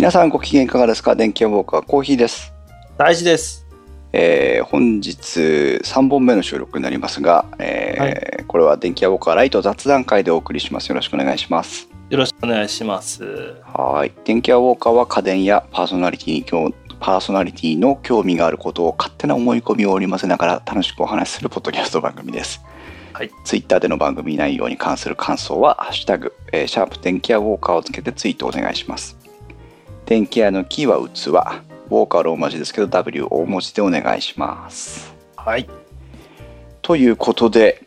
皆さんご機嫌いかがですか？電気屋ウォーカーコーヒーです。大事です。えー本日3本目の収録になりますが、えーこれは電気屋ウォーカーライト雑談会でお送りします。よろしくお願いします。よろしくお願いします。はい。電気屋ウォーカーは家電やパーソナリティに興パーソナリティの興味があることを勝手な思い込みを織り交ぜながら楽しくお話しするポッドキャスト番組です。はい。ツイッターでの番組内容に関する感想は、ハッシュタグ、えーシャープ電気屋ウォーカーをつけてツイートお願いします。電気屋のキーは器、ウォーカーローマ字ですけど、W 大文字でお願いします。はい。ということで、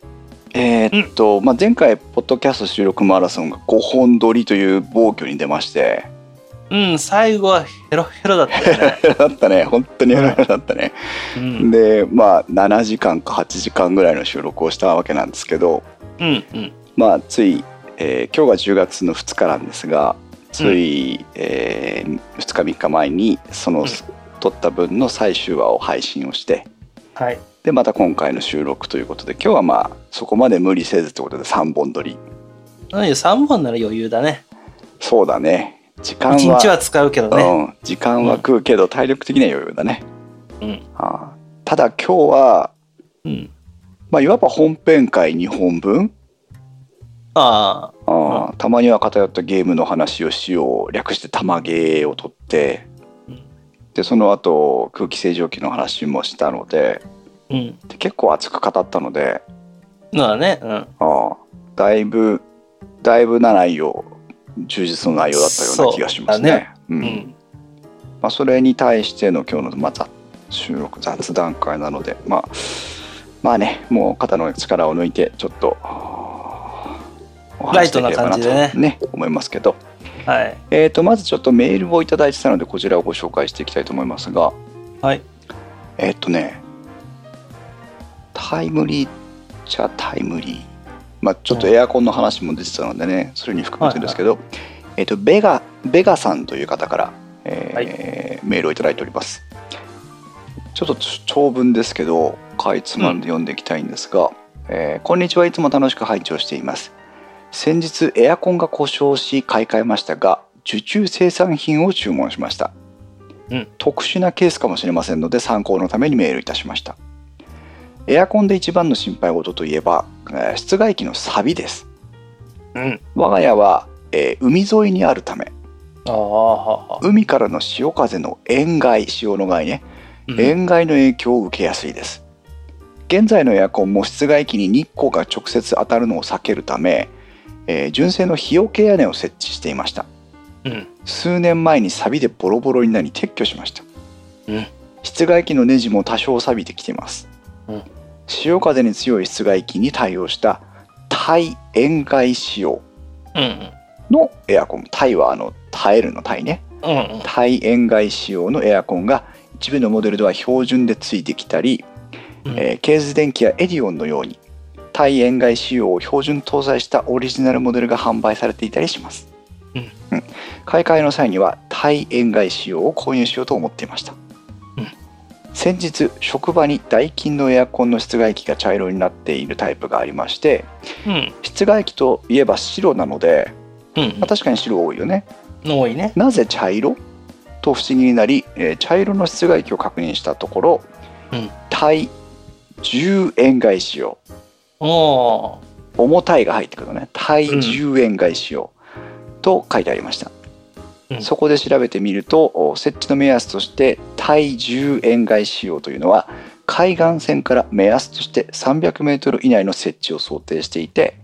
えーっと、まあ、前回、ポッドキャスト収録マラソンが5本撮りという暴挙に出まして、うん、最後はヘロヘロだったよね。だったね、本当にヘロヘロだったね。うん、で、まあ、7時間か8時間ぐらいの収録をしたわけなんですけど、うん、うん。まあ、つい、えー今日が10月の2日なんですが、つい、え2日3日前に、その、うん撮った分の最終話を配信をして、はい。で、また今回の収録ということで、今日はまあ、そこまで無理せずということで3本撮り。何3本なら余裕だね。そうだね。時間は、1日は使うけどね。うん、時間は食うけど、体力的には余裕だね。うん。ああただ今日は、うん。まあ、いわば本編会2本分、ああ。ああたまには偏ったゲームの話をしよう略して玉ゲーを取ってうんでその後空気清浄機の話もしたのでうん。で結構熱く語ったのでのだね。うん。ああだいぶだいぶな内容充実の内容だったような気がしますね。そうだねううんん。まあ、それに対しての今日の、まあ、雑収録雑談会なので、まあ、まあねもう肩の力を抜いてちょっとお話しできればなとライトな感じでね。思いますけど、はい。えー、とまずちょっとメールをいただいてたのでこちらをご紹介していきたいと思いますが。はい。えっ、とねタイムリーっちゃタイムリー。まあちょっとエアコンの話も出てたのでねそれに含めてですけど、えっ、とベガベガさんという方から、えーメールをいただいております。ちょっと長文ですけどかいつまんで読んでいきたいんですが、えーこんにちはいつも楽しく拝聴しています先日エアコンが故障し買い替えましたが受注生産品を注文しました、うん。特殊なケースかもしれませんので参考のためにメールいたしました。エアコンで一番の心配事といえば、えー室外機の錆びです。うん。我が家は、えー海沿いにあるため。ああ、はは。海からの潮風の塩害潮の害ね。うん。塩害の影響を受けやすいです。現在のエアコンも室外機に日光が直接当たるのを避けるため、えー純正の日よけ屋根を設置していましたうん。数年前に錆びでボロボロになり撤去しました、うん室外機のネジも多少錆びてきています、うん潮風に強い室外機に対応した耐塩害仕様うん。のエアコン耐はあの耐えるの耐ねうん。うん。耐塩害仕様のエアコンが一部のモデルでは標準でついてきたり、うんえーケーズ電機やエディオンのように耐塩害仕様を標準搭載したオリジナルモデルが販売されていたりします、うん。買い替えの際には耐塩害仕様を購入しようと思っていました、うん。先日職場にダイキンのエアコンの室外機が茶色になっているタイプがありましてうん。室外機といえば白なので、うん。まあ、確かに白多いよね。の多いね。なぜ茶色？と不思議になり、えー茶色の室外機を確認したところ、うん。耐重塩害仕様重たいが入ってくるのね。耐重塩害仕様と書いてありました、うん。そこで調べてみるとお設置の目安として耐重塩害仕様というのは海岸線から目安として 300m 以内の設置を想定していて、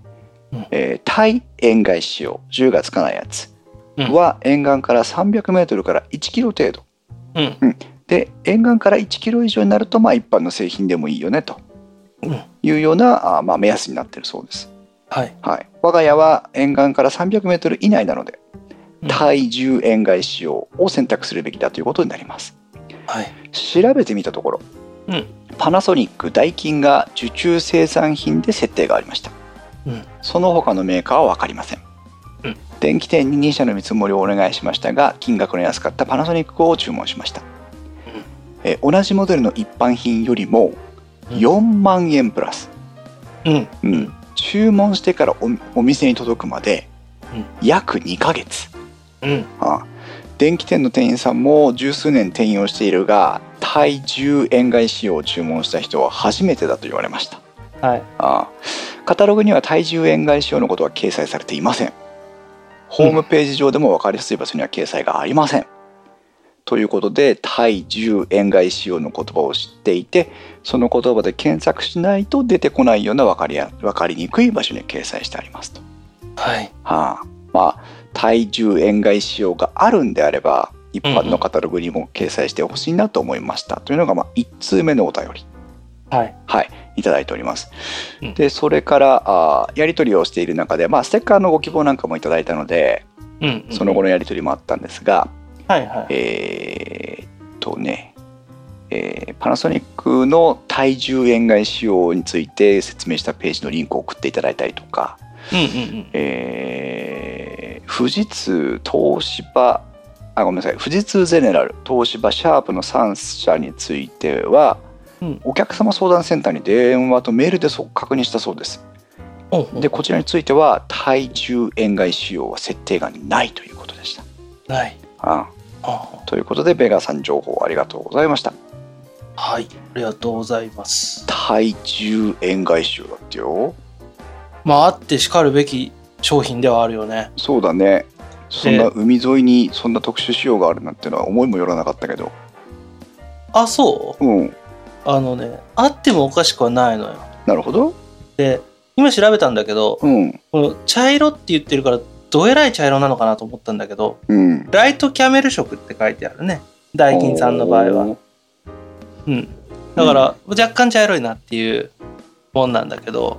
うん。えー耐塩害仕様10がつかないやつうん。は沿岸から 300m から 1km 程度。うん。で沿岸から1キロ以上になるとまあ一般の製品でもいいよねと。うん。いうようなあまあ目安になっているそうです、はい。はい、我が家は沿岸から300メートル以内なのでうん。耐重塩害仕様を選択するべきだということになります。はい。調べてみたところ、うん。パナソニックダイキンが受注生産品で設定がありました。うん。そその他のメーカーは分かりません、うん。電気店に2社の見積もりをお願いしましたが金額の安かったパナソニックを注文しました、えー同じモデルの一般品よりもうん4万円プラス、うん。うん。注文してからおお店に届くまでうん。約2ヶ月、うん。あ電気店の店員さんも十数年転用しているが対重円外仕様を注文した人は初めてだと言われました。はい。ああ。カタログには体重円外仕様のことは掲載されていません。ホームページ上でも分かりやすい場所には掲載がありません、ということで対重円外仕様の言葉を知っていてその言葉で検索しないと出てこないような分かりや分かりにくい場所に掲載してありますとはい。はあ、まあ体重円外仕様があるんであれば一般のカタログにも掲載してほしいなと思いました、というのがまあ1通目のお便りはい。はいいただいております、うんでそれからあやり取りをしている中で、まあ、ステッカーのご希望なんかもいただいたのでうん。その後のやり取りもあったんですが、はいはい。えーっとねえーパナソニックの体重円外仕様について説明したページのリンクを送っていただいたりとか、うんうんうん。えー富士通東芝あごめんなさい富士通ゼネラル東芝シャープの3社については、うんお客様相談センターに電話とメールで確認したそうですでこちらについては体重円外仕様は設定がないということでしたない。ああということでベガさん情報ありがとうございました。はい。ありがとうございます。体重円外仕様だってよ。まあ、あってしかるべき商品ではあるよね。そうだね。そんな海沿いにそんな特殊仕様があるなんてのは思いもよらなかったけど。あ、そう？うん。あのね、あってもおかしくはないのよ。なるほど。で、今調べたんだけど、うん。この茶色って言ってるから、どえらい茶色なのかなと思ったんだけど、うんライトキャメル色って書いてあるね。ダイキンさんの場合は。うん。だから、若干茶色いなっていうもんなんだけど、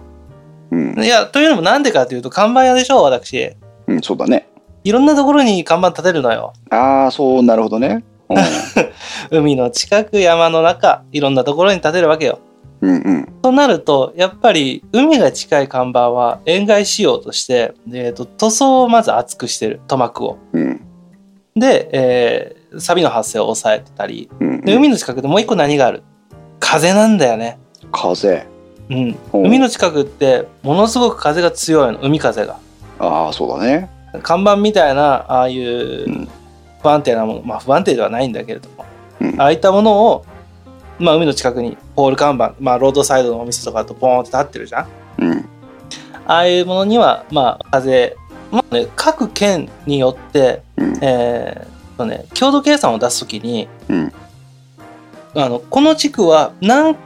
うん、いや、というのもなんでかというと、看板屋でしょ、私。うん、そうだねいろんなところに看板立てるのよ。ああそうなるほどね 海の近く、山の中、いろんなところに立てるわけよ。うんうん。となると、やっぱり海が近い看板は塩害仕様として、えー、と塗装をまず厚くしてる、塗膜を。うん。で、えー錆の発生を抑えてたり。うんで、海の近くでもう一個何がある？風なんだよね。風。うん。う。ん海の近くってものすごく風が強いの、海風が。ああそうだね。看板みたいな、ああいううん。不安定なもの、まあ不安定ではないんだけれども、うん。ああいったものを、まあ海の近くにポール看板、まあロードサイドのお店とかとポーンって立ってるじゃん。うんああいうものには、まあ、風、まあね、各県によって、うんえーとね、強度計算を出すときに、うんあの、この地区は何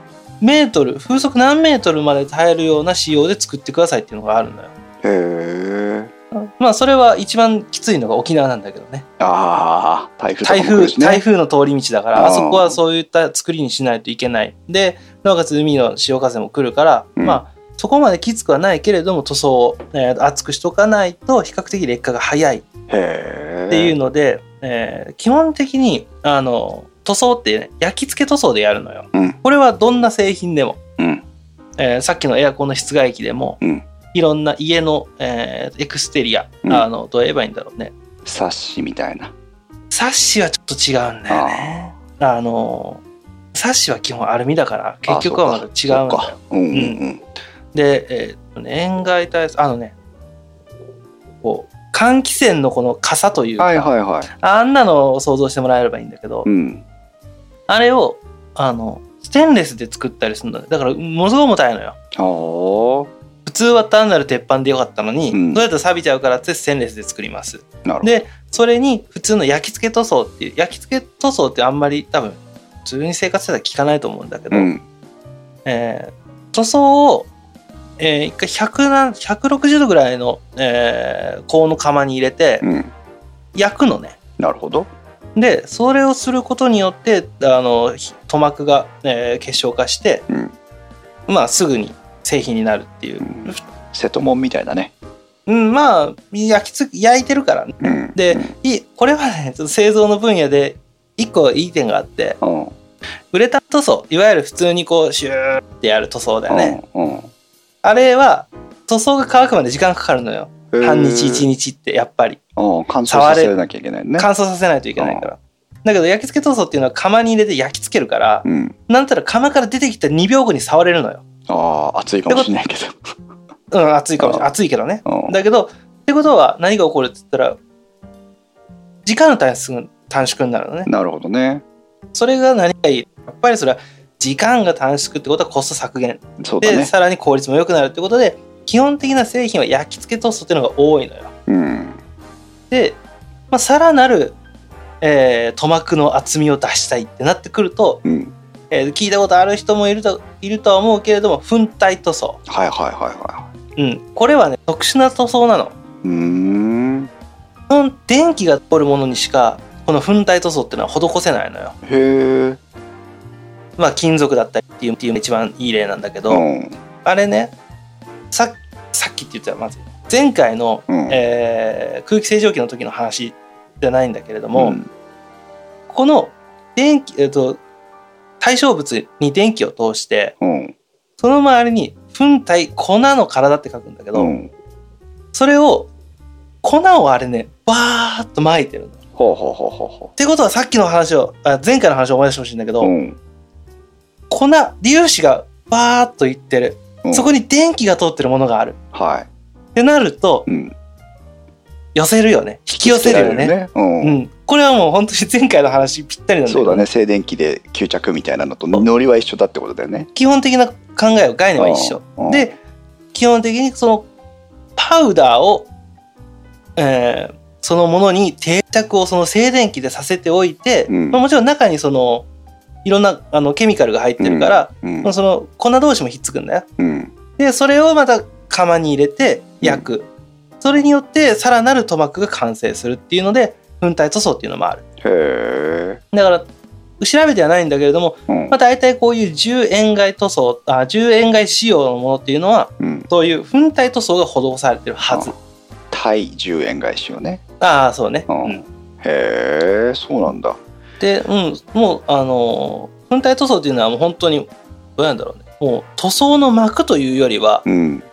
メートル、風速何メートルまで耐えるような仕様で作ってくださいっていうのがあるのよ。へえまあ、それは一番きついのが沖縄なんだけどね。ああ台風と台風、台風の通り道だから、あそこはそういった作りにしないといけない。で、なおかつ海の潮風も来るから、うん。まあ、そこまできつくはないけれども、塗装を、えー厚くしとかないと、比較的劣化が早い。っていうので、えー基本的に、あの、塗装って、ね、焼き付け塗装でやるのよ。うん。これはどんな製品でも、うん。えーさっきのエアコンの室外機でも、うんいろんな家の、えーエクステリア、うん。あの、どう言えばいいんだろうね。サッシみたいな。サッシはちょっと違うんだよね。あの、サッシは基本アルミだから、結局はまた違うんそだうんうんうん。で、えーっとね塩害対策、あのね、こう、換気扇のこの傘というか、はいはいはい。あんなのを想像してもらえればいいんだけど、うん。あれを、あの、ステンレスで作ったりするんだね。だから、ものすごい重たいのよ。普通は単なる鉄板でよかったのに、うん。どうやったら錆びちゃうからってステンレスで作ります。で、それに普通の焼き付け塗装っていう、焼き付け塗装ってあんまり多分、普通に生活してたら効かないと思うんだけど、うん。えー塗装を、えー一回100な160度ぐらいの、えー高の釜に入れてうん。焼くのね。なるほど。でそれをすることによってあのひ塗膜が、えー結晶化して、うん。まあすぐに製品になるっていう、うん。瀬戸門みたいだね。うん、まあ焼きつ焼いてるからね。うん。でいこれはねちょっと製造の分野で一個いい点があってうんウレタン塗装いわゆる普通にこうシューってやる塗装だよね、うん。あれは塗装が乾くまで時間かかるのよ。うん半日一日ってやっぱり。うん。乾燥させなきゃいけないね。乾燥させないといけないから。だけど焼き付け塗装っていうのは釜に入れて焼き付けるからうん。なんたら釜から出てきた2秒後に触れるのよああ暑いかもしれないけどうん熱いかもしれないあ熱いけどねうんだけどってことは何が起こるって言ったら時間の短縮短縮になるのね。なるほどね。それが何がいいやっぱりそれは時間が短縮ってことはコスト削減で、そうだね。さらに効率も良くなるってことで基本的な製品は焼き付け塗装っていうのが多いのよ。うん。で、まあ、さらなる、えー塗膜の厚みを出したいってなってくると、うん。えー聞いたことある人もいるといるとは思うけれども粉体塗装、はいはいはいはうん、これはね特殊な塗装なの。い。うーん。電気が通るものにしかこの粉体塗装っていうのは施せないのよ。へえ。まあ金属だったりっていうっていう一番いい例なんだけど、うん。あれねささっきって言ったらまず前回の、うん。えー空気清浄機の時の話じゃないんだけれども、うんこの電気、えっと、対象物に電気を通してうん。その周りに粉体粉の体って書くんだけど、うん。それを粉をあれねバーッと撒いてるの。っほうほうほうほうほてことはさっきの話をあ前回の話を思い出してほしいんだけど、う。うん。粉粒子がバーッといってる、うんそこに電気が通ってるものがあるはい。ってなるとうん。寄せるよね引き寄せるよね。ね。うん。うん、これはもう本当に前回の話ぴったりなんだそうだね。静電気で吸着みたいなのとノリは一緒だってことだよね。基本的な考えは概念は一緒。うん。で基本的にそのパウダーを、えーそのものに定着をその静電気でさせておいて、うんまあもちろん中にそのいろんなあのケミカルが入ってるから、うんまあ、その粉同士もひっつくんだよ。うん。でそれをまた釜に入れて焼く、それによってさらなる塗膜が完成するっていうので粉体塗装っていうのもある。へえ。だから調べてはないんだけれども、うんまあ、大体こういう重塩害塗装あ重塩害仕様のものっていうのはうん。そういう粉体塗装が施されてるはず。対10円返しよね。ああそうね。うんうんへえ、そうなんだ。で、うん、もうあのー粉体塗装っていうのはもう本当にどうなんだろうねもう塗装の膜というよりはうん。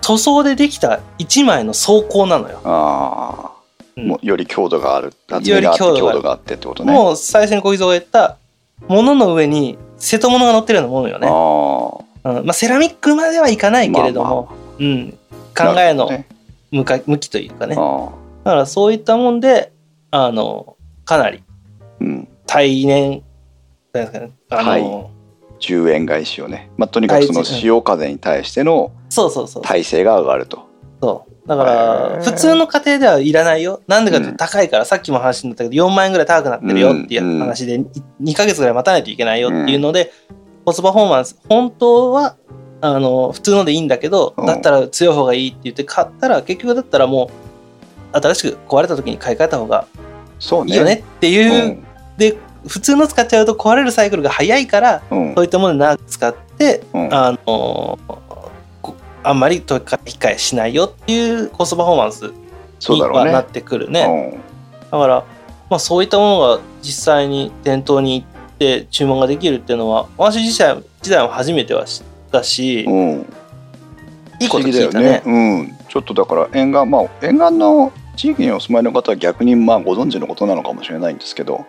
塗装でできた一枚の装甲なのよ。ああ。うんもうより強度がある。厚みがあってより強度があってってことね。もう最初に小木蔵が言ったものの上に瀬戸物が乗ってるようなものよね。あうんまあ、セラミックまではいかないけれども、うん、考えのね向か向きというかね。あだからそういったもんであのかなりうん。耐年なんですかねあの、はい10円返しをね。まあ、とにかくそのはい潮風に対してのそうそうそう。耐性が上がると。そう。だから普通の家庭ではいらないよ。なんでかっていうと高いから、さっきも話になったけど4万円ぐらい高くなってるよっていう話で、2ヶ月ぐらい待たないといけないよっていうので、コストパフォーマンス本当はあの普通のでいいんだけど、うん。だったら強い方がいいって言って買ったら結局だったらもう新しく壊れた時に買い替えた方がそうね。いいよねっていう、で普通の使っちゃうと壊れるサイクルが早いからそういったもので長く使って、うん。あのこあんまり取り替えしないよっていうコストパフォーマンス。にはなってくるね。うんだから、まあ、そういったものが実際に店頭に行って注文ができるっていうのは私自体自体も初めては知ったし、うん。いいこと聞いたね。うん。ちょっとだから沿岸まあ沿岸の地域にお住まいの方は逆にまあご存知のことなのかもしれないんですけど、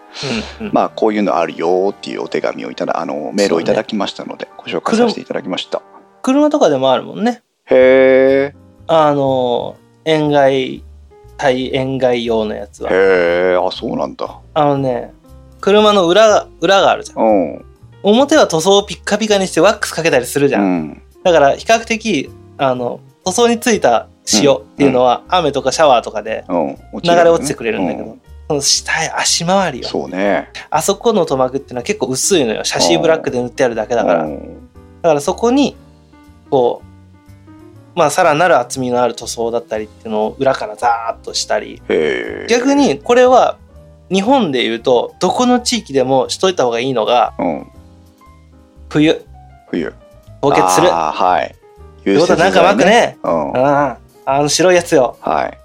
うんうんまあこういうのあるよっていうお手紙をいただあのメールをいただきましたので、ご紹介させていただきました。車とかでもあるもんね。へえ。あの塩害対塩害用のやつは。へえ。あそうなんだ。あのね車の裏が裏があるじゃん。うん。表は塗装をピッカピカにしてワックスかけたりするじゃん。うん。だから比較的あの塗装についた塩っていうのは雨とかシャワーとかでうん。流れ落ちてくれるんだけど、うその下へ足回りよそうね。あそこの塗膜っていうのは結構薄いのよシャシーブラックで塗ってあるだけだから、だうんからそこにこうまあさらなる厚みのある塗装だったりっていうのを裏からザーッとしたり。逆。にこれは日本でいうとどこの地域でもしといた方がいいのがうん。冬冬。凍結するっあーはい。てことはなんか巻くねうん。あああの白いやつよはい。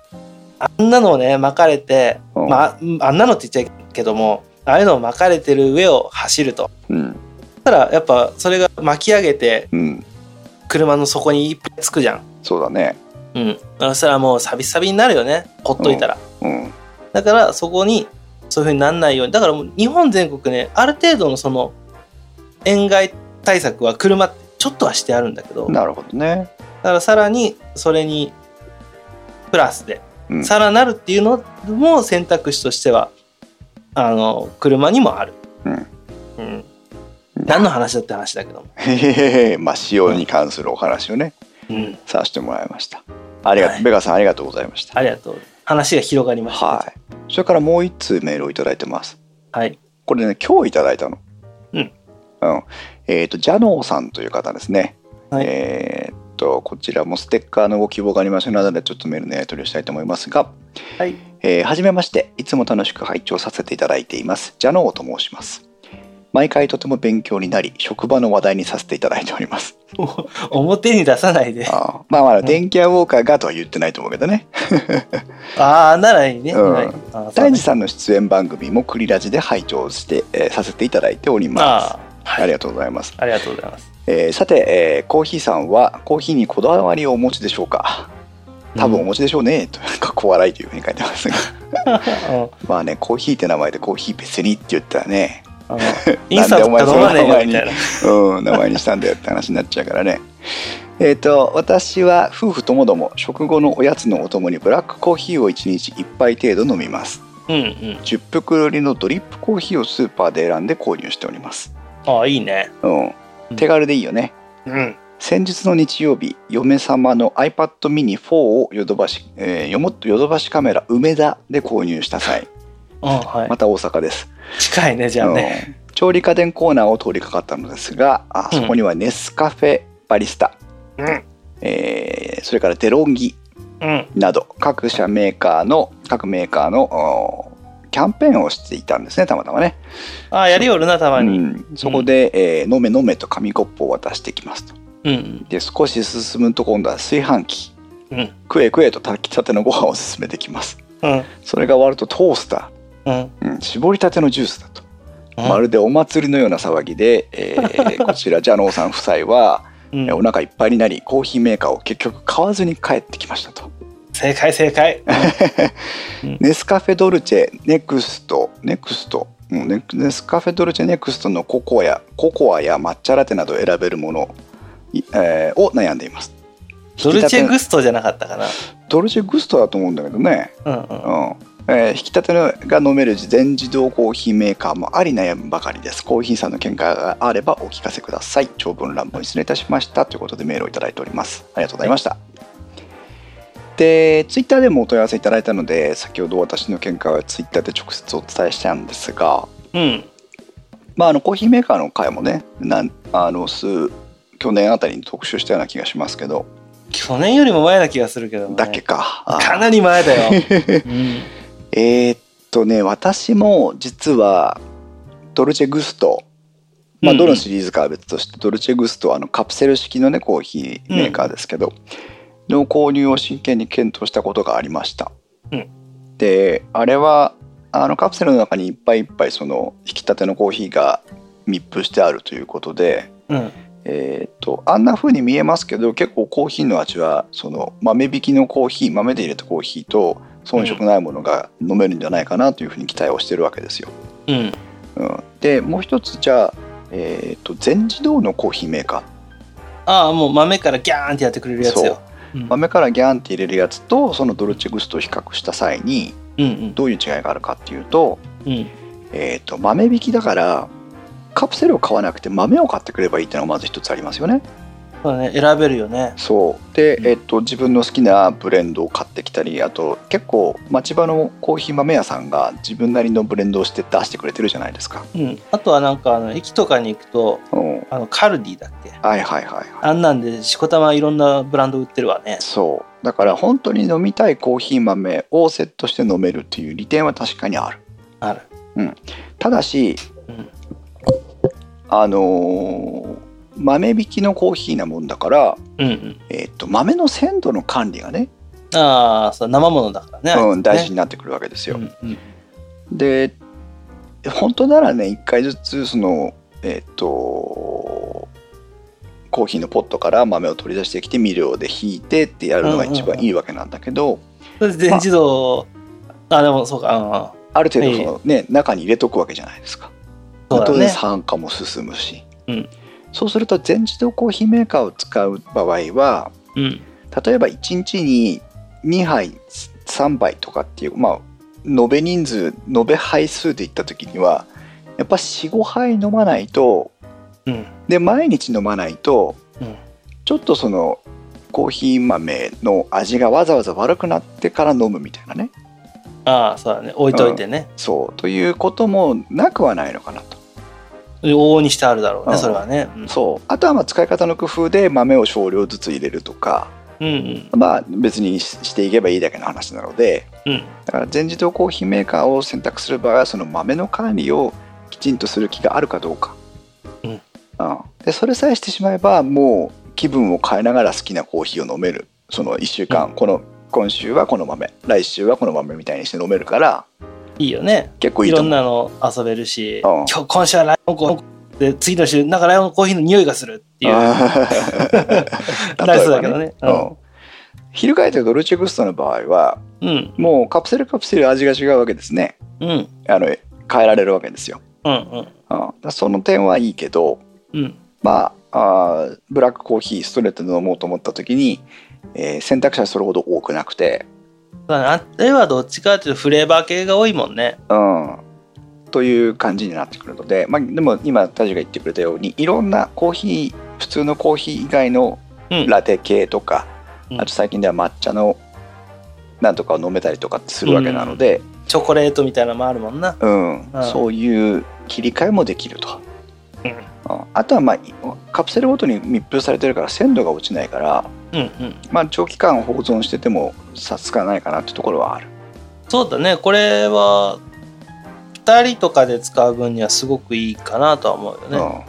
あんなのをね巻かれて、うんまあ、あんなのって言っちゃいけどもああいうのを巻かれてる上を走るとうん。たらやっぱそれが巻き上げてうん。車の底にいっぱいつくじゃん。そうだね。うん。そしたらもうサビサビになるよね。ほっといたら、うん。だからそこにそういうふうになんないように。だからもう日本全国ねある程度のその塩害対策は車ってちょっとはしてあるんだけど。だなるほどね。からさらにそれにプラスでうん。さらなるっていうのも選択肢としてはあの車にもある、うん。うん、何の話だって話だけど。も、へまあ使用に関するお話をねうん、させてもらいました。ありがとう、はい。ベガさんありがとうございました。ありがとう。話が広がりました。はい。それからもう一通メールをいただいてます。はい。これね今日いただいたの。うん。うん。えっ、とジャノーさんという方ですね、はい。えーっとこちらもステッカーのご希望がありましたのでちょっとメールのやり取りをしたいと思いますが。はい。えーはじめまして、いつも楽しく拝聴させていただいています。ジャノーと申します。毎回とても勉強になり、職場の話題にさせていただいております。お 表に出さないで。あーまあまあ、電気屋ウォーカーがとは言ってないと思うけどね。ああならいいね、大地さんの出演番組もクリラジで拝聴して、えーさせていただいております。はい。ありがとうございます。ありがとうございます。えーさて、えーコーヒーさんはコーヒーにこだわりをお持ちでしょうか？多分お持ちでしょうね、とかっこ笑いというふうに書いてますが。うん。まあねコーヒーって名前でコーヒー別にって言ったらねあのインスタントか飲まねえよみたいなうん、名前にしたんだよって話になっちゃうからね。えっ、と、私は夫婦ともども食後のおやつのお供にブラックコーヒーを1日1杯程度飲みます。うんうん10袋入りのドリップコーヒーをスーパーで選んで購入しております。ああいいねうん。手軽でいいよね。うん先日の日曜日、嫁様の iPad mini 4をヨドバシ、えーヨドバシカメラ梅田で購入した際、うんはい。また大阪です。近いねじゃあね。うん調理家電コーナーを通りかかったのですがあそこにはネスカフェバリスタ、うん。えーそれからデロンギうん。など各社メーカーの各メーカーのおキャンペーンをしていたんですねたまたまね、ああやりよるなたまに。うん。そこで、えー飲め飲めと紙コップを渡してきますと。うんで少し進むと今度は炊飯器。うん。食え食えと炊きたてのご飯を進めてきます。うん。それが終わるとトースタうん。絞りたてのジュースだと。うん。まるでお祭りのような騒ぎで、えー こちらジャノーさん夫妻は、うん。えーお腹いっぱいになりコーヒーメーカーを結局買わずに帰ってきましたと。正解正解。ネスカフェドルチェネクストネクスト。うんネネスカフェドルチェネクストのココアやココアや抹茶ラテなど選べるもの、いえーを悩んでいます。ドルチェグスストじゃなかったかな。ドルチェグストだと思うんだけどね、うんうん。うんえー挽きたてのが飲める全自動コーヒーメーカーもあり悩むばかりです。コーヒーさんの見解があればお聞かせください。長文乱文失礼いたしましたということでメールをいただいております。ありがとうございました、でツイッターでもお問い合わせいただいたので先ほど私の見解はツイッターで直接お伝えしたんですがうん。まああのコーヒーメーカーの回もねなんあの数去年あたりに特集したような気がしますけど。去年よりも前な気がするけどね。だっけか。かなり前だよ。うんえーっとね私も実はドルチェグストまあうんどのシリーズかは別として、ドルチェグストはあのカプセル式のねコーヒーメーカーですけど、の購入を真剣に検討したことがありました、うん。であれはあのカプセルの中にいっぱいいっぱいその引き立てのコーヒーが密封してあるということでうん。えー、とあんな風に見えますけど結構コーヒーの味はその豆引きのコーヒー豆で入れたコーヒーと遜色ないものが飲めるんじゃないかなというふうに期待をしてるわけですよ。うん。うん、でもう一つじゃあ、えー、と全自動のコーヒーメーカー。ああもう豆からギャーンってやってくれるやつよ。う。ん。豆からギャーンって入れるやつとそのドルチェグストを比較した際にうんどういう違いがあるかっていうと,、うん。うんえー、と豆引きだからカプセルを買わなくて豆を買ってくればいいっていうのがまず一つありますよね。そうだね。選べるよね。そう。で、うん。えっと、自分の好きなブレンドを買ってきたりあと結構町場のコーヒー豆屋さんが自分なりのブレンドをして出してくれてるじゃないですか、うん。あとはなんかあの駅とかに行くとうん、あのカルディだっけ？はいはいはいはい。あんなんでしこたまいろんなブランド売ってるわね。そう。だから本当に飲みたいコーヒー豆をセットして飲めるっていう利点は確かにある。ある。ただしうん。あのー豆引きのコーヒーなもんだから、うんうん。えっと豆の鮮度の管理がね、ああそう生ものだからね。うん、大事ねになってくるわけですよ、うんうん。で本当ならね1回ずつそのえっ、とコーヒーのポットから豆を取り出してきてミルでひいてってやるのが一番いいわけなんだけど、それで全自動あでもそうかうんうん。ある程度その、ね中に入れとくわけじゃないですか。当然そうだね。酸化も進むし、うんそうすると全自動コーヒーメーカーを使う場合はうん例えば1日に2杯3杯とかっていうまあ延べ人数延べ杯数でいった時にはやっぱ45杯飲まないとうん。で毎日飲まないとうん。ちょっとそのコーヒー豆の味がわざわざ悪くなってから飲むみたいなねああ、そうだね。置いといてね。そうということもなくはないのかなと往々にしてあるだろうね、うん。それはね。うん。そう。あとはまあ使い方の工夫で豆を少量ずつ入れるとか。うんうん。まあ別にししていけばいいだけの話なので。うん。だから全自動コーヒーメーカーを選択する場合はその豆の管理をきちんとする気があるかどうか、うん。でそれさえしてしまえばもう気分を変えながら好きなコーヒーを飲める。その1週間、うん。この今週はこの豆来週はこの豆みたいにして飲めるからいいよね。い結構いいと思うろんなの遊べるし、うん今日今週はライオンコーヒーで次の週なんかライオンコーヒーの匂いがするっていうライスだけどね。うん翻ってドルチェグストの場合はうん。もうカプセルカプセル味が違うわけですねうん。あの変えられるわけですよ、うん。うん。うん、その点はいいけどうん。まああーブラックコーヒーストレートで飲もうと思った時に、えー選択肢はそれほど多くなくて、あれはどっちかっていうとフレーバー系が多いもんね。うん、という感じになってくるので、まあ、でも今タジが言ってくれたようにいろんなコーヒー普通のコーヒー以外のうん。ラテ系とか、うんあと最近では抹茶のなんとかを飲めたりとかするわけなので、チョコレートみたいなのもあるもんな。うんうんそういう切り替えもできると。うん。うんあとはまあカプセルごとに密封されてるから鮮度が落ちないから、うんうん。まあ、長期間保存してても差つかないかなってところはある。そうだね。これは、2人とかで使う分にはすごくいいかなとは思うよね。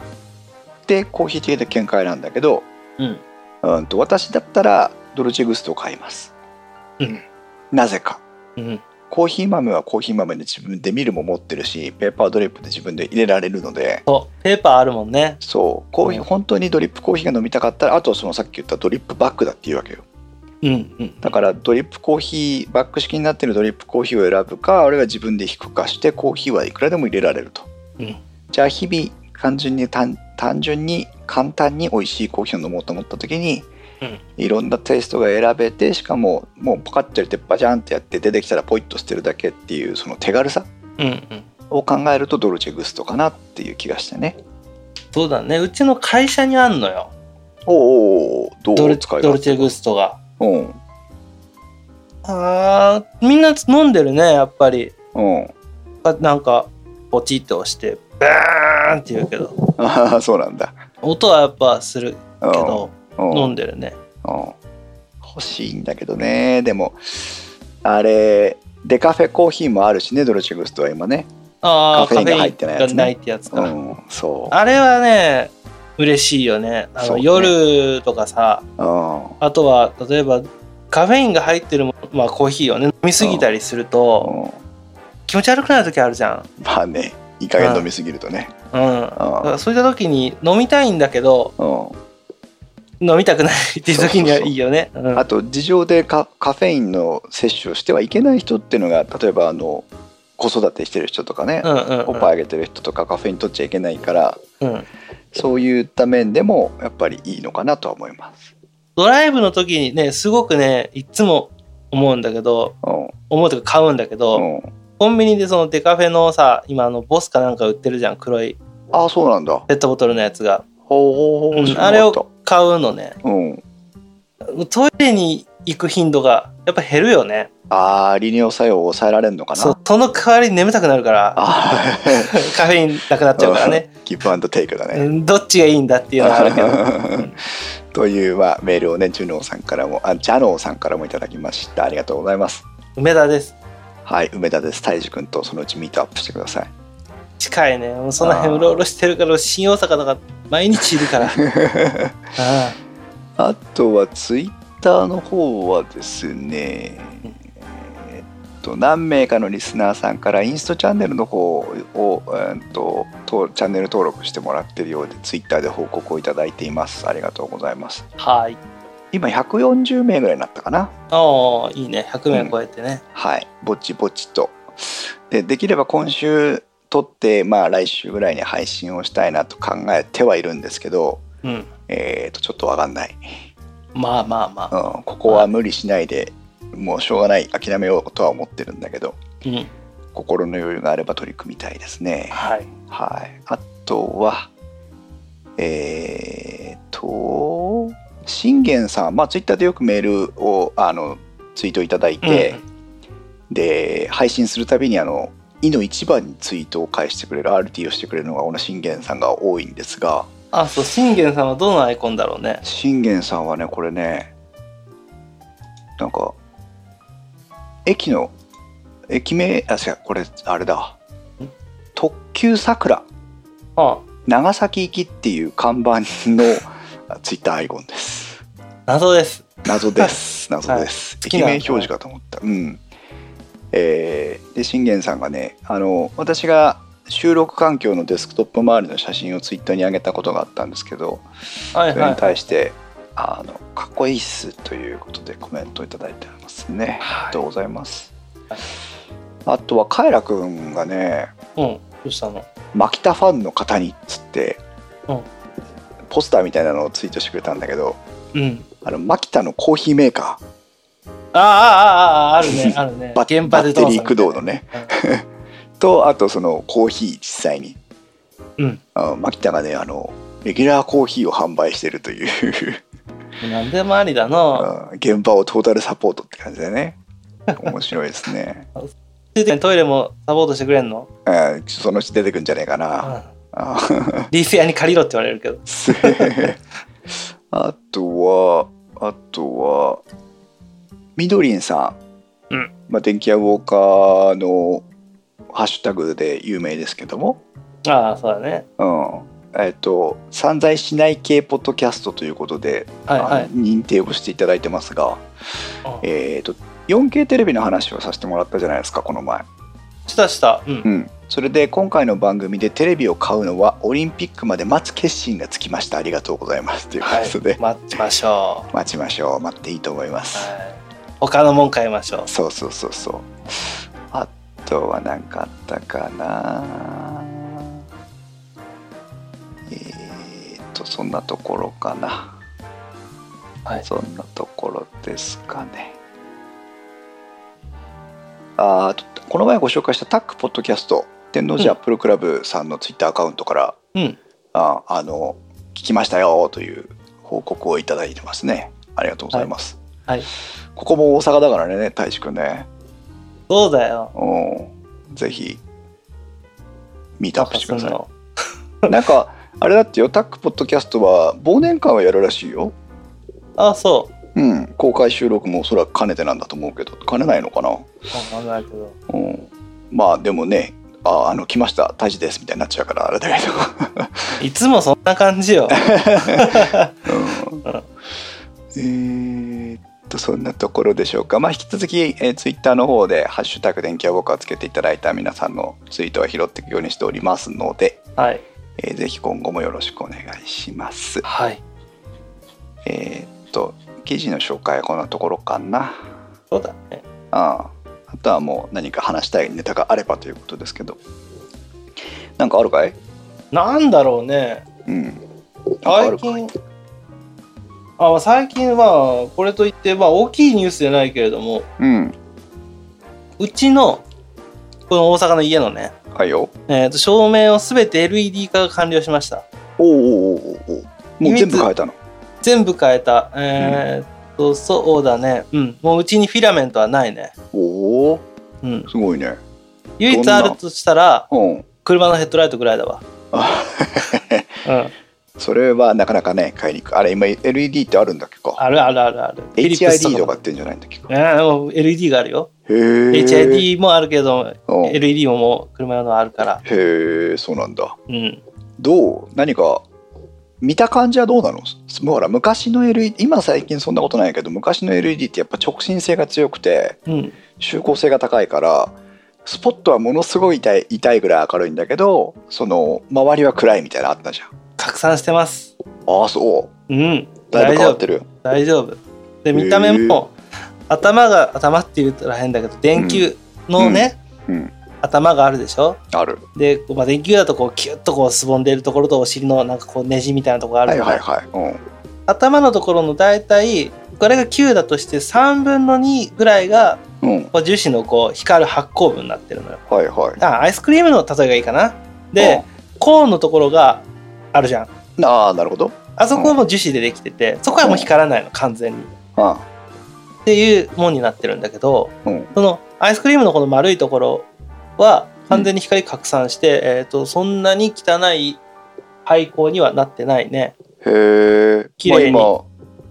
うん、でコーヒー系で見解なんだけど、うん。うん、と私だったらドルチェグストを買います。うん。なぜか。うん。コーヒー豆はコーヒー豆で自分でミルも持ってるしペーパードリップで自分で入れられるのでそう。ペーパーあるもんね。そうコーヒー、うん本当にドリップコーヒーが飲みたかったらあとはそのさっき言ったドリップバッグだっていうわけようんうん。だからドリップコーヒーバッグ式になってるドリップコーヒーを選ぶかあるいは自分で低化してコーヒーはいくらでも入れられるとうん。じゃあ日々単純に単単純に簡単に美味しいコーヒーを飲もうと思った時に、うんいろんなテイストが選べてしかももうポカッと入れてバジャンってやって出てきたらポイッと捨てるだけっていうその手軽さ。を考えるとドルチェグストかなっていう気がしてねそうだね。うちの会社にあんのよ。おーおドルう使い勝手ドルチェグストが。うんあーみんな飲んでるね、やっぱり。うんあなんか、ポチッと押して、バーンって言うけど。ああそうなんだ音はやっぱするうんけど、うん飲んでるね。うん。欲しいんだけどね。でもあれデカフェコーヒーもあるしねドルチェグストは今ね。ああ、カフェインが入ってないやつね。ないってやつか。うんそう。あれはね、嬉しいよね。あのね。夜とかさ、うん。あとは例えばカフェインが入ってるもまあ、コーヒーをね飲みすぎたりするとうん。気持ち悪くなる時あるじゃん。まあねいい加減飲みすぎるとね。うん。だうんそういった時に飲みたいんだけどうん飲みたくないっていう時にはいいよね。うん。あと事情でカカフェインの摂取をしてはいけない人っていうのが例えばあの子育てしてる人とかね、うんうんうん。おっぱいあげてる人とかカフェイン取っちゃいけないからうん。そういった面でもやっぱりいいのかなとは思います。ドライブの時にねすごくねいつも思うんだけどうん。思うとか買うんだけど、うん、コンビニでそのデカフェのさ今あのボスかなんか売ってるじゃん黒い。ああそうなんだ。ペットボトルのやつが、ほうほうほう。あれを買うのね。うん、トイレに行く頻度がやっぱ減るよね。ああ利尿作用を抑えられるのかな。そうその代わりに眠たくなるからあ カフェインなくなっちゃうからね。ーギブアンドテイクだね。うんどっちがいいんだっていうのはあるけど。という、まあ、メールをねジュノーさんからもあジャノーさんからもいただきました。ありがとうございます。梅田です。はい梅田です。泰治君とそのうちミートアップしてください近いね。もうその辺うろうろしてるから新大阪とか毎日いるから。ああとはツイッターの方はですねえっと何名かのリスナーさんからインストチャンネルの方を、えーっととチャンネル登録してもらってるようでツイッターで報告をいただいています。ありがとうございます。あはい。今140名ぐらいになったかな？ああいいね。100名超えてね、はい、ぼちぼちと。で、できれば今週撮って、まあ来週ぐらいに配信をしたいなと考えてはいるんですけど、うんえっ、と、ちょっとわかんない、まあまあまあうん。ここは無理しないでもうしょうがない諦めようとは思ってるんだけどうん。心の余裕があれば取り組みたいですねはい。はいあとはえー、っと信玄さんまあツイッターでよくメールをあのツイートいただいて、で配信するたびにあの「いの一番にツイートを返してくれる RT をしてくれるのがこの信玄さんが多いんですがあ、そう、信玄さんはどのアイコンだろうね。信玄さんはねこれねなんか駅の駅名あ違うこれあれだ。特急さくらあ。長崎行きっていう看板のツイッターアイコンです。謎です。謎です。謎です、好きな駅名表示かと思った。うんえーで信玄さんがねあの私が収録環境のデスクトップ周りの写真をツイッターに上げたことがあったんですけどそれにはいはい。対して、あのかっこいいっすということでコメントをいただいてますね、ありがとうございます、はいあとはカエラくんがねうん。どうしたの？マキタファンの方にっつって、うんポスターみたいなのをツイートしてくれたんだけどうん。あのマキタのコーヒーメーカああ、ああ、ああ、あるね、あるね。バ現場でバッテリー駆動のねうん。ーとあとそのコーヒー実際にうん。あマキタがねあのレギュラーコーヒーを販売してるという何でもありだの。うん現場をトータルサポートって感じでね面白いですねトイレもサポートしてくれんの？うんそのうち出てくんじゃねえかな。うん。あリース屋に借りろって言われるけど。あとは、あとは、みどりんさん。うんまあ、電気屋ウォーカーのハッシュタグで有名ですけども、ああ、そうだね。うん。えっと、散財しない系ポッドキャストということで、はいはい認定をしていただいてますが、うんえっと、4K テレビの話をさせてもらったじゃないですか、この前。したした。うんう。ん、それで今回の番組でテレビを買うのはオリンピックまで待つ決心がつきましたありがとうございますというはいことで、。待ちましょ待ちましょう待っていいと思いまう。す、はい。他のもん買いましょう。そうそうそうそうあとは何かあったかなえー、っとそんなところかなはい。そんなところですかねあこの前ご紹介したタックポッドキャスト天王寺アップルクラブさんのツイッターアカウントから、うん。ああの聞きましたよという報告をいただいてますねありがとうございます、はい。ここも大阪だからね大志くんね。そうだよ。うん。ぜひミートアップしてくださの。い なんかあれだってよタックポッドキャストは忘年会をやるらしいよ。ああ、そう。うん。公開収録もおそらく兼ねてなんだと思うけど。兼ねないのかな？わかんないけど。うん。まあでもねああの来ました。大事ですみたいになっちゃうからあれだけど。いつもそんな感じよ。うん。えーっとそんなところでしょうか、まあ、引き続き、えー、ツイッターの方で「ハッシュタグ電気屋ウォーカー」つけていただいた皆さんのツイートは拾っていくようにしておりますので、はい。えーぜひ今後もよろしくお願いします。はい。えーっと記事の紹介はこんなところかな。そうだね。あああとはもう何か話したいネタがあればということですけどなんかあるかい？なんだろうね。うん最るかい？近。あまあ最近はこれといってまあ大きいニュースじゃないけれどもうん。うちのこの大阪の家のね、はいよ。えー、と照明をすべて LED 化が完了しました。おおおおおおもう全部変えたの？全部変えた。えーっとそうだね。うん。もううちにフィラメントはないね。おおう。ん。すごいね。唯一あるとしたらうん。車のヘッドライトぐらいだわ。あ。うんそれはなかなかね買いにく。いあれ今 LED ってあるんだっけか。あるあるあるある。HID とか。かってんじゃないんだっけか。LED があるよ。へえ HID もあるけどう。ん LED ももう車のあるから。へえそうなんだ。うん。どう？何か見た感じはどうなの？もうほら昔の LED 今最近そんなことないけど昔の LED ってやっぱ直進性が強くてうん。周光性が高いからスポットはものすごい痛い痛いぐらい明るいんだけどその周りは暗いみたいなのあったじゃん拡散してます。ああそう。うん。だいぶ大丈夫。変わってる。大丈夫。で見た目も頭が頭って言ったら変だけど電球のね、うん。頭があるでしょ？ある。で、まあ、電球だとこうキュッとこうすぼんでるところとお尻のなんかこうネジみたいなところがあるはいはいはい、うん、頭のところの大体これが9だとして3分の2ぐらいがうん。こう樹脂のこう光る発光部になってるのよ。はいはい。あアイスクリームの例えがいいかな。でコーンのところがあるじゃん。うん、ああ、なるほど。あそこはもう樹脂でできててそこはもう光らないの完全に。っあ。ていうもんになってるんだけどあうん。そのアイスクリームのこの丸いところは完全に光拡散して、えー、とそんなに汚い廃校にはなってないね。へえ。綺麗に。まあ今、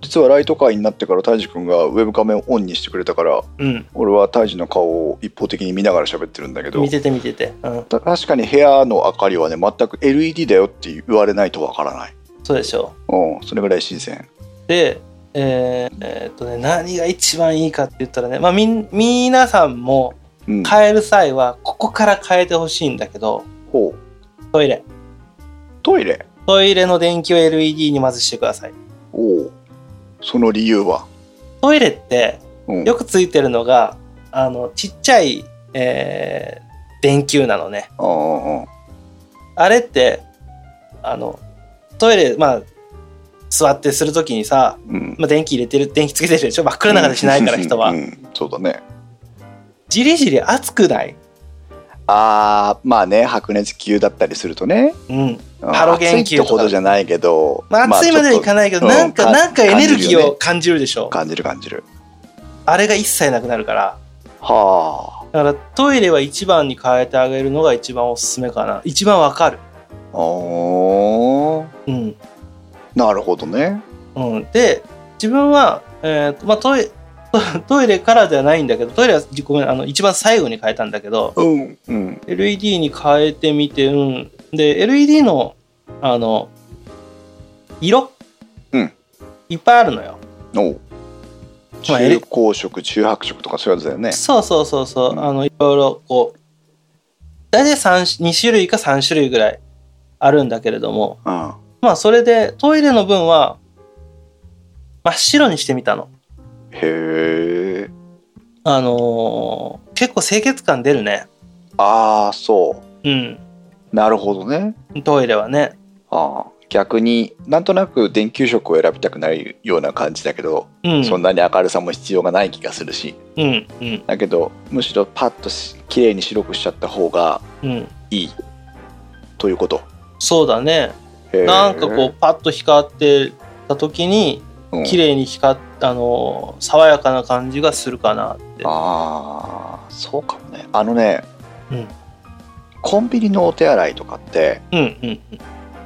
実はライト会になってから、タイジ君がウェブカメをオンにしてくれたから、うん俺はタイジの顔を一方的に見ながら喋ってるんだけど見、てて見てて、うん、た確かに部屋の明かりはね、全く LED だよって言われないとわからない。そうでしょうん、それぐらい新鮮。でえーえーっとね何が一番いいかって言ったらねまあみん皆さんもうん。変える際はここから変えてほしいんだけどほう。トイレトイレ？トイレの電気を LED にまずしてくださいおお。その理由は？トイレってうん。よくついてるのがあのちっちゃい、えー電球なのねああれってあのトイレまあ座ってするときにさ、うん。まあ、電気入れてる電気つけてるでしょ？真っ暗な中でしないから人は、うんうんそうだね。じりじり熱くない？ああ、まあね、白熱球だったりするとね。うんうんハロゲン球とほどじゃないけど。まあ暑いまではいかないけど、まあなんか、なんかエネルギーを感じるでしょ。感じる感じる。あれが一切なくなるから。はだからトイレは一番に変えてあげるのが一番おすすめかな。一番わかる。あ。おーうん。なるほどね。うん。で、自分は、えーとまあトイト トイレからではないんだけど、トイレはごめん、あの、一番最後に変えたんだけど、うん。うん。LED に変えてみて、うん。で、LED の、あの、色？うん。いっぱいあるのよ。おうまあ中光色、中白色とかそういうやつだよね。そうそうそうそう、うんあのいろいろこう大体3 2種類か3種類ぐらいあるんだけれどもうん。まあそれでトイレの分は真っ白にしてみたのへえ。あのー結構清潔感出るねああ、そうんう。なるほどね。トイレはね。ああ。逆になんとなく電球色を選びたくないような感じだけど、うん。そんなに明るさも必要がない気がするし。うんうん。だけどむしろパッとし綺麗に白くしちゃった方がうん。いいということ。そうだね。なんかこうパッと光ってた時にうん。綺麗に光っあのー爽やかな感じがするかなって。ああそうかもね。あのね、うんコンビニのお手洗いとかってうんうん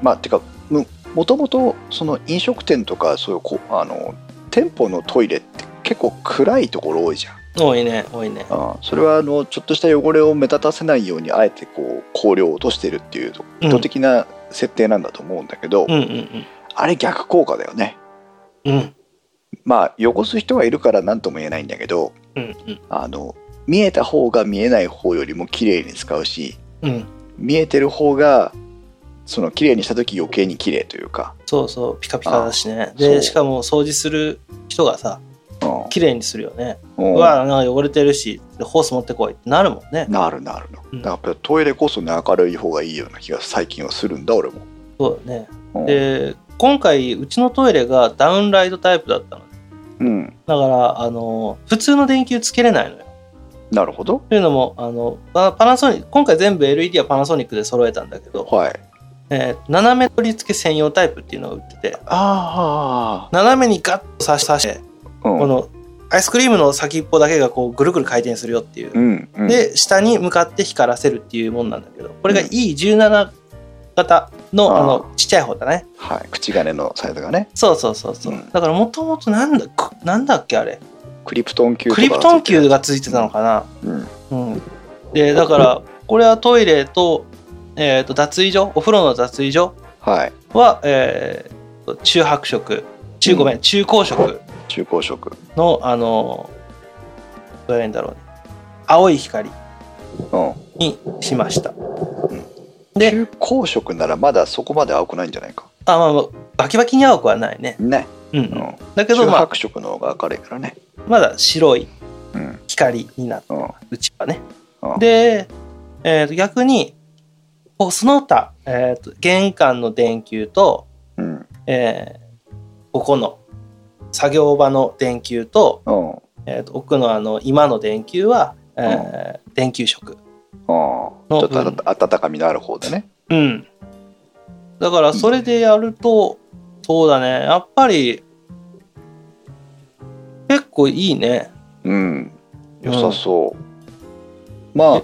まあてかももともとその飲食店とかそういうこあの店舗のトイレって結構暗いところ多いじゃん。多いね多いね。あーそれはあのちょっとした汚れを目立たせないようにあえてこう光量を落としてるっていう意図的な設定なんだと思うんだけど、うんうんあれ逆効果だよね。うん。うんまあ汚す人がいるから何とも言えないんだけどうんうん。あの見えた方が見えない方よりも綺麗に使うしうん。見えてる方がその綺麗にした時余計に綺麗というか、そうそうピカピカだしね。でしかも掃除する人がさうん。綺麗にするよね。うわなんか汚れてるしでホース持ってこいってなるもんね。なるなるの、うん。だからやっぱりトイレこそね明るい方がいいような気が最近はするんだ俺も、そうだね。うん。で今回うちのトイレがダウンライトタイプだったの。うん、だからあの普通の電球つけれないのよなるほど。というのもあのパパナソニック今回全部 LED はパナソニックで揃えたんだけど、はい。えー斜め取り付け専用タイプっていうのを売っててあ斜めにガッと刺し刺してあ、うん、このアイスクリームの先っぽだけがこうぐるぐる回転するよっていう。うんうん、で下に向かって光らせるっていうもんなんだけどこれが E17 型の,、あーあのちっちゃい方だね。はい、口金のサイズがね。そうそうそうそう、うん。だからもともとなんだくなんだっけあれ？クリプトン球クリプトン球がついてたのかな。うん。うん。でだからこれはトイレと,、えー、と脱衣所お風呂の脱衣所はい。は、えーと中白色。中ごめん、中光色。中高色。のあのどうやらいいんだろうね。青い光。うん。にしました、で中高色ならまだそこまで青くないんじゃないか。あまあまあバキバキに青くはないね。ね、うん、うん。うん、だけどまあ中白色の方が明るいからねまだ白いうん。光になってうん。うちはね。うん。で、えーと逆にその他、えーと玄関の電球と、うん。えーここの作業場の電球と,、うん。えー、と奥のあの今の電球は、えー電球色。ああ。ちょっと温かみのある方でね。うん。だからそれでやるとそうだね。やっぱり結構いいねうん。良さそう。ま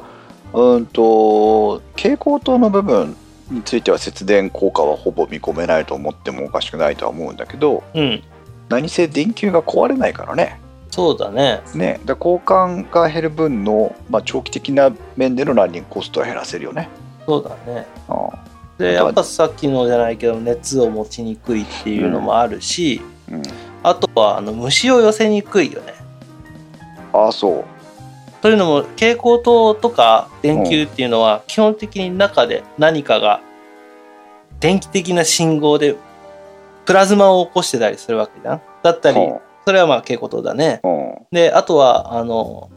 あ、うんと、蛍光灯の部分については節電効果はほぼ見込めないと思ってもおかしくないとは思うんだけど、うん何せ電球が壊れないからね。そうだねね、だ交換が減る分の、まあ、長期的な面でのランニングコストは減らせるよね。そうだねあであとはやっぱさっきのじゃないけど熱を持ちにくいっていうのもあるし、うん、あとはあの虫を寄せにくいよね。あそう。というのも蛍光灯とか電球っていうのは基本的に中で何かが電気的な信号でプラズマを起こしてたりするわけじゃん。だったりそれはまあ蛍光灯だね。であとはあの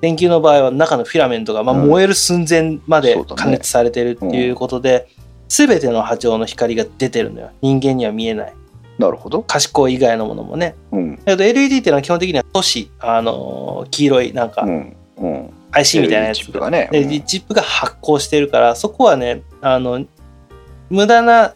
電球の場合は中のフィラメントがま燃える寸前まで加熱されてるっていうことで、全ての波長の光が出てるのよ。人間には見えないなるほど。可視光以外のものもねうん。だけど LED っていうのは基本的には都市あの黄色いなんかうん。うん。IC みたいなやつチップがね。でうんチップが発光してるからそこはねあの無駄な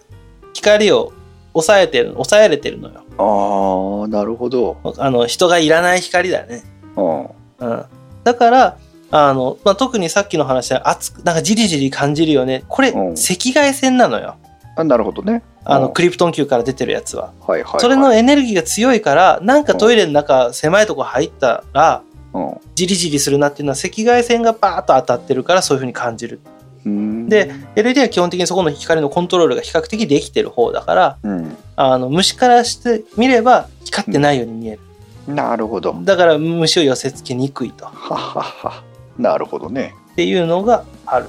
光を抑えてる抑えれてるのよああ、なるほど。あの人がいらない光だよね、うん。うん、だからあの、まあ、特にさっきの話で熱くなんかじりじり感じるよねこれ、うん赤外線なのよあなるほどね。あの、うんクリプトン球から出てるやつは、はいはい、はい。それのエネルギーが強いからなんかトイレの中狭いとこ入ったらうん、じりじりするなっていうのは赤外線がバーッと当たってるからそういうふうに感じるうん。で LED は基本的にそこの光のコントロールが比較的できてる方だからうん。あの虫からしてみれば光ってないように見える、なるほど。だから虫を寄せ付けにくいとっははは。なるほどね。ていうのがある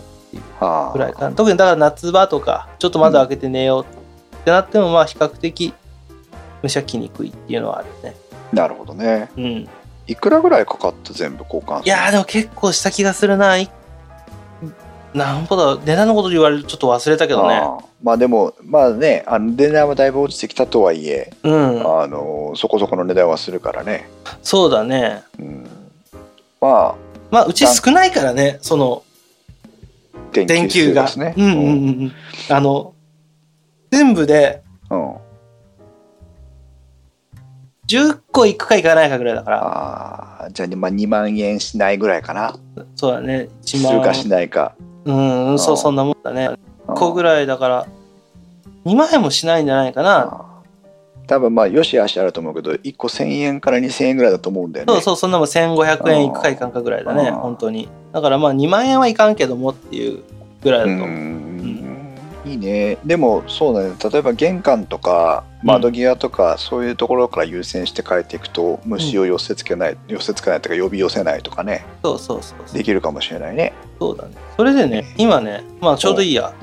はあ。ぐらいかな。特にだから夏場とかちょっと窓開けて寝よう。ってなってもまあ比較的虫は来にくいっていうのはあるね。なるほどね。うん。いくらぐらいかかった全部交換いやーでも結構した気がするな。いなんぼだ値段のこと言われるとちょっと忘れたけどね。まあでもまあねあの値段はだいぶ落ちてきたとはいえ、うん。あのそこそこの値段はするからね、そうだね。うん、まあまあうち少ないからねその電電球が。うんうんうんうん。あの、全部でうんうん10個いくかいかないかぐらいだから、ああじゃあ、まあ、2万円しないぐらいかなそうだね。1するかし万。ないかうん、そう、そんなもんだね。うん1個ぐらいだから、2万円もしないんじゃないかな。多分まあよしあしあると思うけど1個1000円から2000円ぐらいだと思うんだよねそうそう、そんなもん1500円いくかいかんかぐらいだね、本当に。だからまあ2万円はいかんけどもっていうぐらいだとう思う。んいいねでもそうだね例えば玄関とか窓際とか、そういうところから優先して変えていくと虫を寄せつけない、寄せつけないとか呼び寄せないとかねそうそうそうそう。できるかもしれないねそうだね。それでね、今ね、まあちょうどいいや。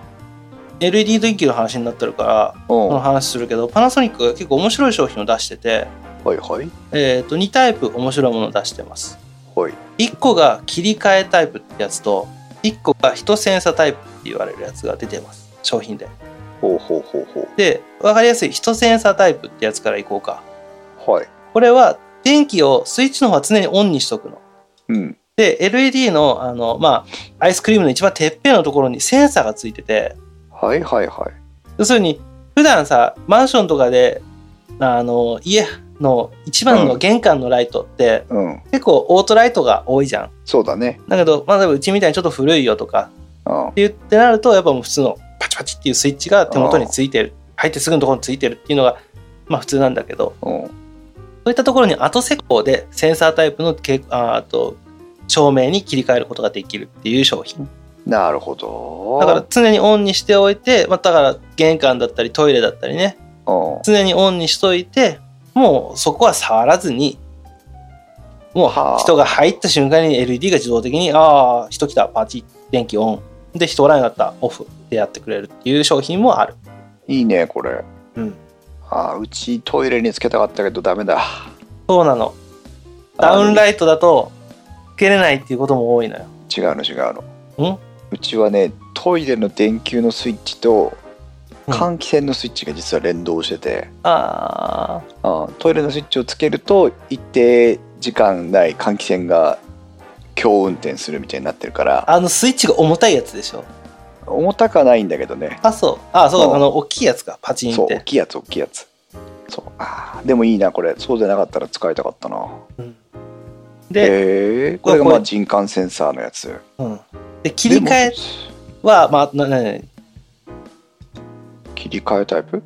LED 電球の話になってるから、う。んこの話するけど、パナソニックが結構面白い商品を出してて、はいはい。えー、と2タイプ面白いものを出してます。はい。1個が切り替えタイプってやつと1個が人センサタイプって言われるやつが出てます。商品で。ほうほうほうほで分かりやすい。人センサタイプってやつからいこうか。うはい。これは電気をスイッチの方は常にオンにしとくの。うん。で LED のあのまあアイスクリームの一番てっぺんのところにセンサーがついててはいはいはい。要するに普段さマンションとかであの家の一番の玄関のライトって、うん。結構オートライトが多いじゃん。そうだね。だけど、まあ、うちみたいにちょっと古いよとかうん。って言ってなるとやっぱもう普通のパチパチっていうスイッチが手元についてる。入ってすぐのところについてるっていうのがまあ普通なんだけど。うん。そういったところに後施工でセンサータイプのけああと照明に切り替えることができるっていう商品なるほど。だから常にオンにしておいて、まあ、だから玄関だったりトイレだったりね。うん。常にオンにしといてもうそこは触らずにもはあ。う人が入った瞬間に LED が自動的にああ人来たパチッ電気オン。で人おらんようになったオフでやってくれるっていう商品もある。いいねこれ。うん。あーうちトイレにつけたかったけどダメだ。そうなの。ダウンライトだとつけれないっていうことも多いのよ。違うの違うの。ん？うちはねトイレの電球のスイッチと換気扇のスイッチが実は連動してて、ああトイレのスイッチをつけると一定時間内換気扇が強運転するみたいになってるから。ああのスイッチが重たいやつでしょ？重たくはないんだけどね。あそう。あそう。うん。あの大きいやつか。パチンそうって大きいやつ大きいやつ。そう。あーでもいいなこれ。そうじゃなかったら使いたかったな。で,、へえこれがまあ人感センサーのやつ。うん、で切り替えはまあななな切り替えタイプ？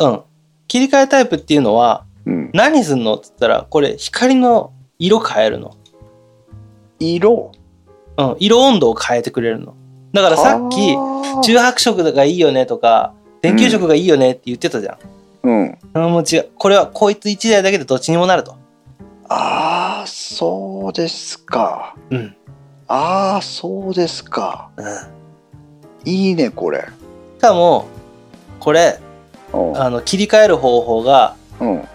うん。切り替えタイプっていうのはうん。何すんの？っつったらこれ光の色変えるの、色？うん、色温度を変えてくれるの。だからさっき中白色がいいよねとか電球色がいいよねって言ってたじゃん、うん。うん、もう違う。これはこいつ1台だけでどっちにもなると。ああそうですか。うん、ああそうですか。うん、いいねこれ。しかもこれうん。あの切り替える方法がうん。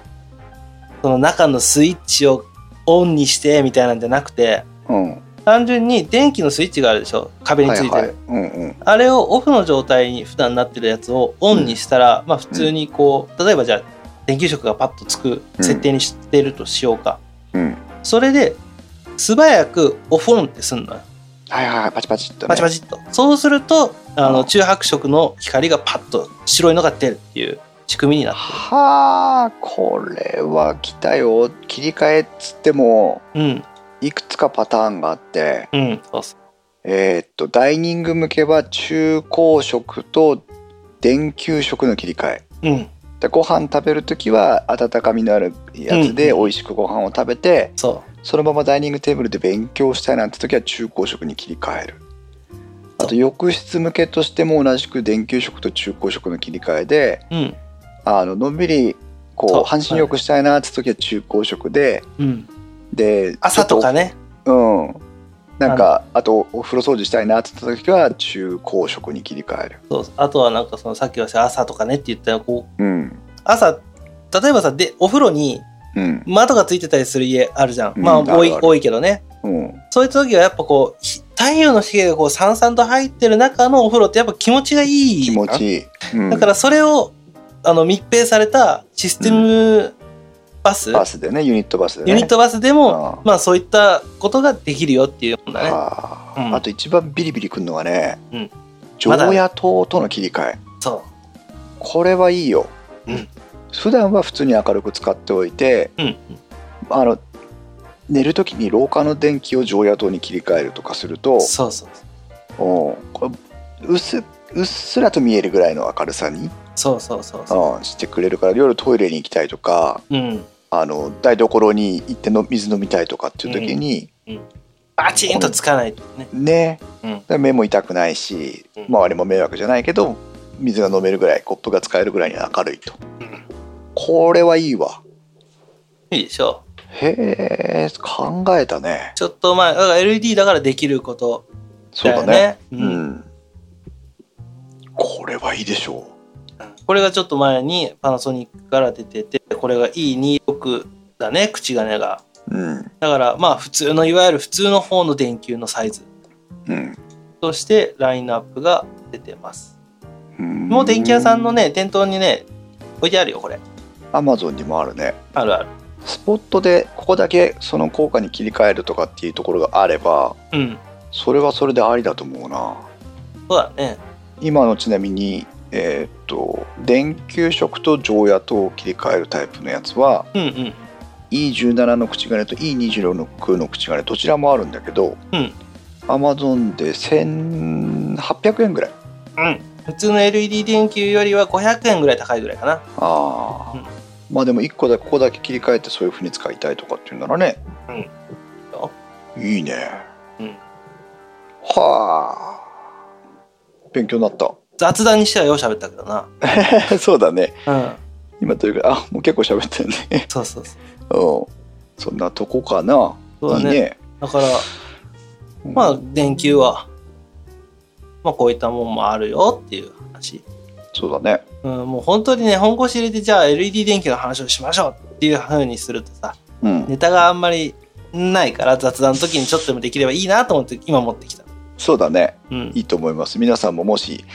その中のスイッチをオンにしてみたいなんじゃなくてうん。単純に電気のスイッチがあるでしょ壁についてる、はいはい。うんうん。あれをオフの状態に普段なってるやつをオンにしたら、まあ普通にこう例えばじゃあ電球色がパッとつく設定にしてるとしようか、うん。それで素早くオフオンってすんのよ。はいはいはいパチパチっとね。パチパチっと。そうするとあうんの中白色の光がパッと白いのが出るっていう仕組みになってはあこれは来たよ切り替えっつってもるうん。いくつかパターンがあってうんそうそう。えーっとダイニング向けは中高色と電球色の切り替え。うん。でご飯食べる時は温かみのあるやつでうん美味しくご飯を食べて、そそのままダイニングテーブルで勉強したいなんて時は中高色に切り替える。あと浴室向けとしても同じく電球色と中高色の切り替えでううん。あののんびりこう半身浴したいなって時は中高色で、うん。で朝とかね。うん。なんかあとお風呂掃除したいなって時は中高色に切り替える。そう。あとはなんかそのさっきはさ朝とかねって言ったらこううん。朝例えばさでお風呂にうん。窓がついてたりする家あるじゃん、うん。まあ多い多いけどね。うん。そういう時はやっぱこうひ太陽の光がこうさんさんと入ってる中のお風呂ってやっぱ気持ちがいい気持ちいい、うん。だからそれをあの密閉されたシステムバス、バスでねユニットバスでね。ユニットバスでも、まあそういったことができるよっていうもんだね。ああ。と一番ビリビリくるのがね、うん。常夜灯との切り替え。そこれはいいよ、うん普段は普通に明るく使っておいてううん。あの寝る時に廊下の電気を常夜灯に切り替えるとかするとそうそうおこれうっすうっすらと見えるぐらいの明るさにそうそうそうそう。んしてくれるから夜トイレに行きたいとかううん。あの台所に行っての水飲みたいとかっていう時に、バチンとつかないとね。ね、うん。目も痛くないしうん。周りも迷惑じゃないけど水が飲めるぐらいコップが使えるぐらいに明るいと。うんこれはいいわ。いいでしょ。へえ考えたね。ちょっとまあだから LED だからできることそうだね。ね。ううん。んこれはいいでしょこれがちょっと前にパナソニックから出ててこれが E26 だね口金が。ううん。だからまあ普通のいわゆる普通の方の電球のサイズ。うん。としてラインナップが出てます。うん。もう電気屋さんのね店頭にね置いてあるよこれアマゾンにもあるね。あるある。スポットでここだけその効果に切り替えるとかっていうところがあればうん。それはそれでありだと思うな。そうだね。今のちなみにえーっと電球色と常夜灯を切り替えるタイプのやつはうんうん。E17 の口金と E26 の口金どちらもあるんだけど、うん。Amazon で1800円ぐらい。うん。普通の LED 電球よりは500円ぐらい高いぐらいかな。ああ、うんまあでも1個だけここだけ切り替えてそういう風に使いたいとかっていうならね、いいね。うん。はあ。勉強になった。雑談にしてはよう喋ったけどな。そうだね。うん。今というかあもう結構喋ってるね。そうそうそう。うん。そんなとこかな。そうだね。ね。だからまあ電球はまあこういったもんもあるよっていう話そうだね。うん、もう本当にね本腰入れてじゃあ LED 電球の話をしましょうっていう風にするとさうん。ネタがあんまりないから雑談の時にちょっとでもできればいいなと思って今持ってきた。そうだね。うん。いいと思います。皆さんももし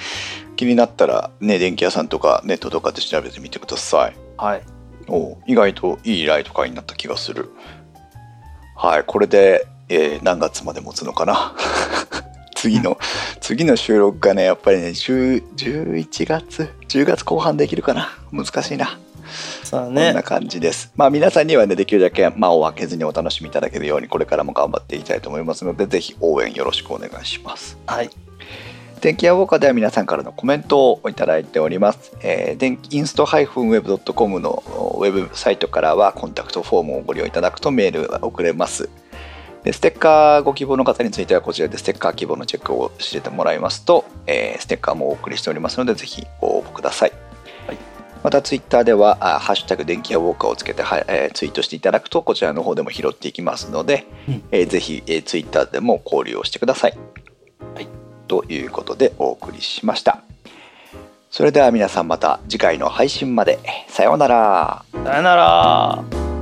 気になったらね電気屋さんとかネットとかで調べてみてください。はい。お意外といいライト会になった気がする。はいこれで、えー何月まで持つのかな？次の次の収録がねやっぱりね10 11月？10月後半できるかな？難しいなそうだこんなね。感じです。まあ皆さんにはね、できるだけ間を空けずにお楽しみいただけるように、これからも頑張っていきたいと思いますので、ぜひ応援よろしくお願いします。はい。電気屋ウォーカーでは皆さんからのコメントをいただいております。えー、電気インスト -web.com のウェブサイトからはコンタクトフォームをご利用いただくとメールが送れます。でステッカーご希望の方についてはこちらでステッカー希望のチェックをしてもらいますと、えーステッカーもお送りしておりますのでぜひご応募ください。はいまたツイッターでは「あハッシュタグ電気屋ウォーカー」をつけては、えーツイートしていただくとこちらの方でも拾っていきますので、うんえーぜひ、えーツイッターでも交流をしてください。はいということでお送りしました。それでは皆さんまた次回の配信まで。さようなら。さよなら。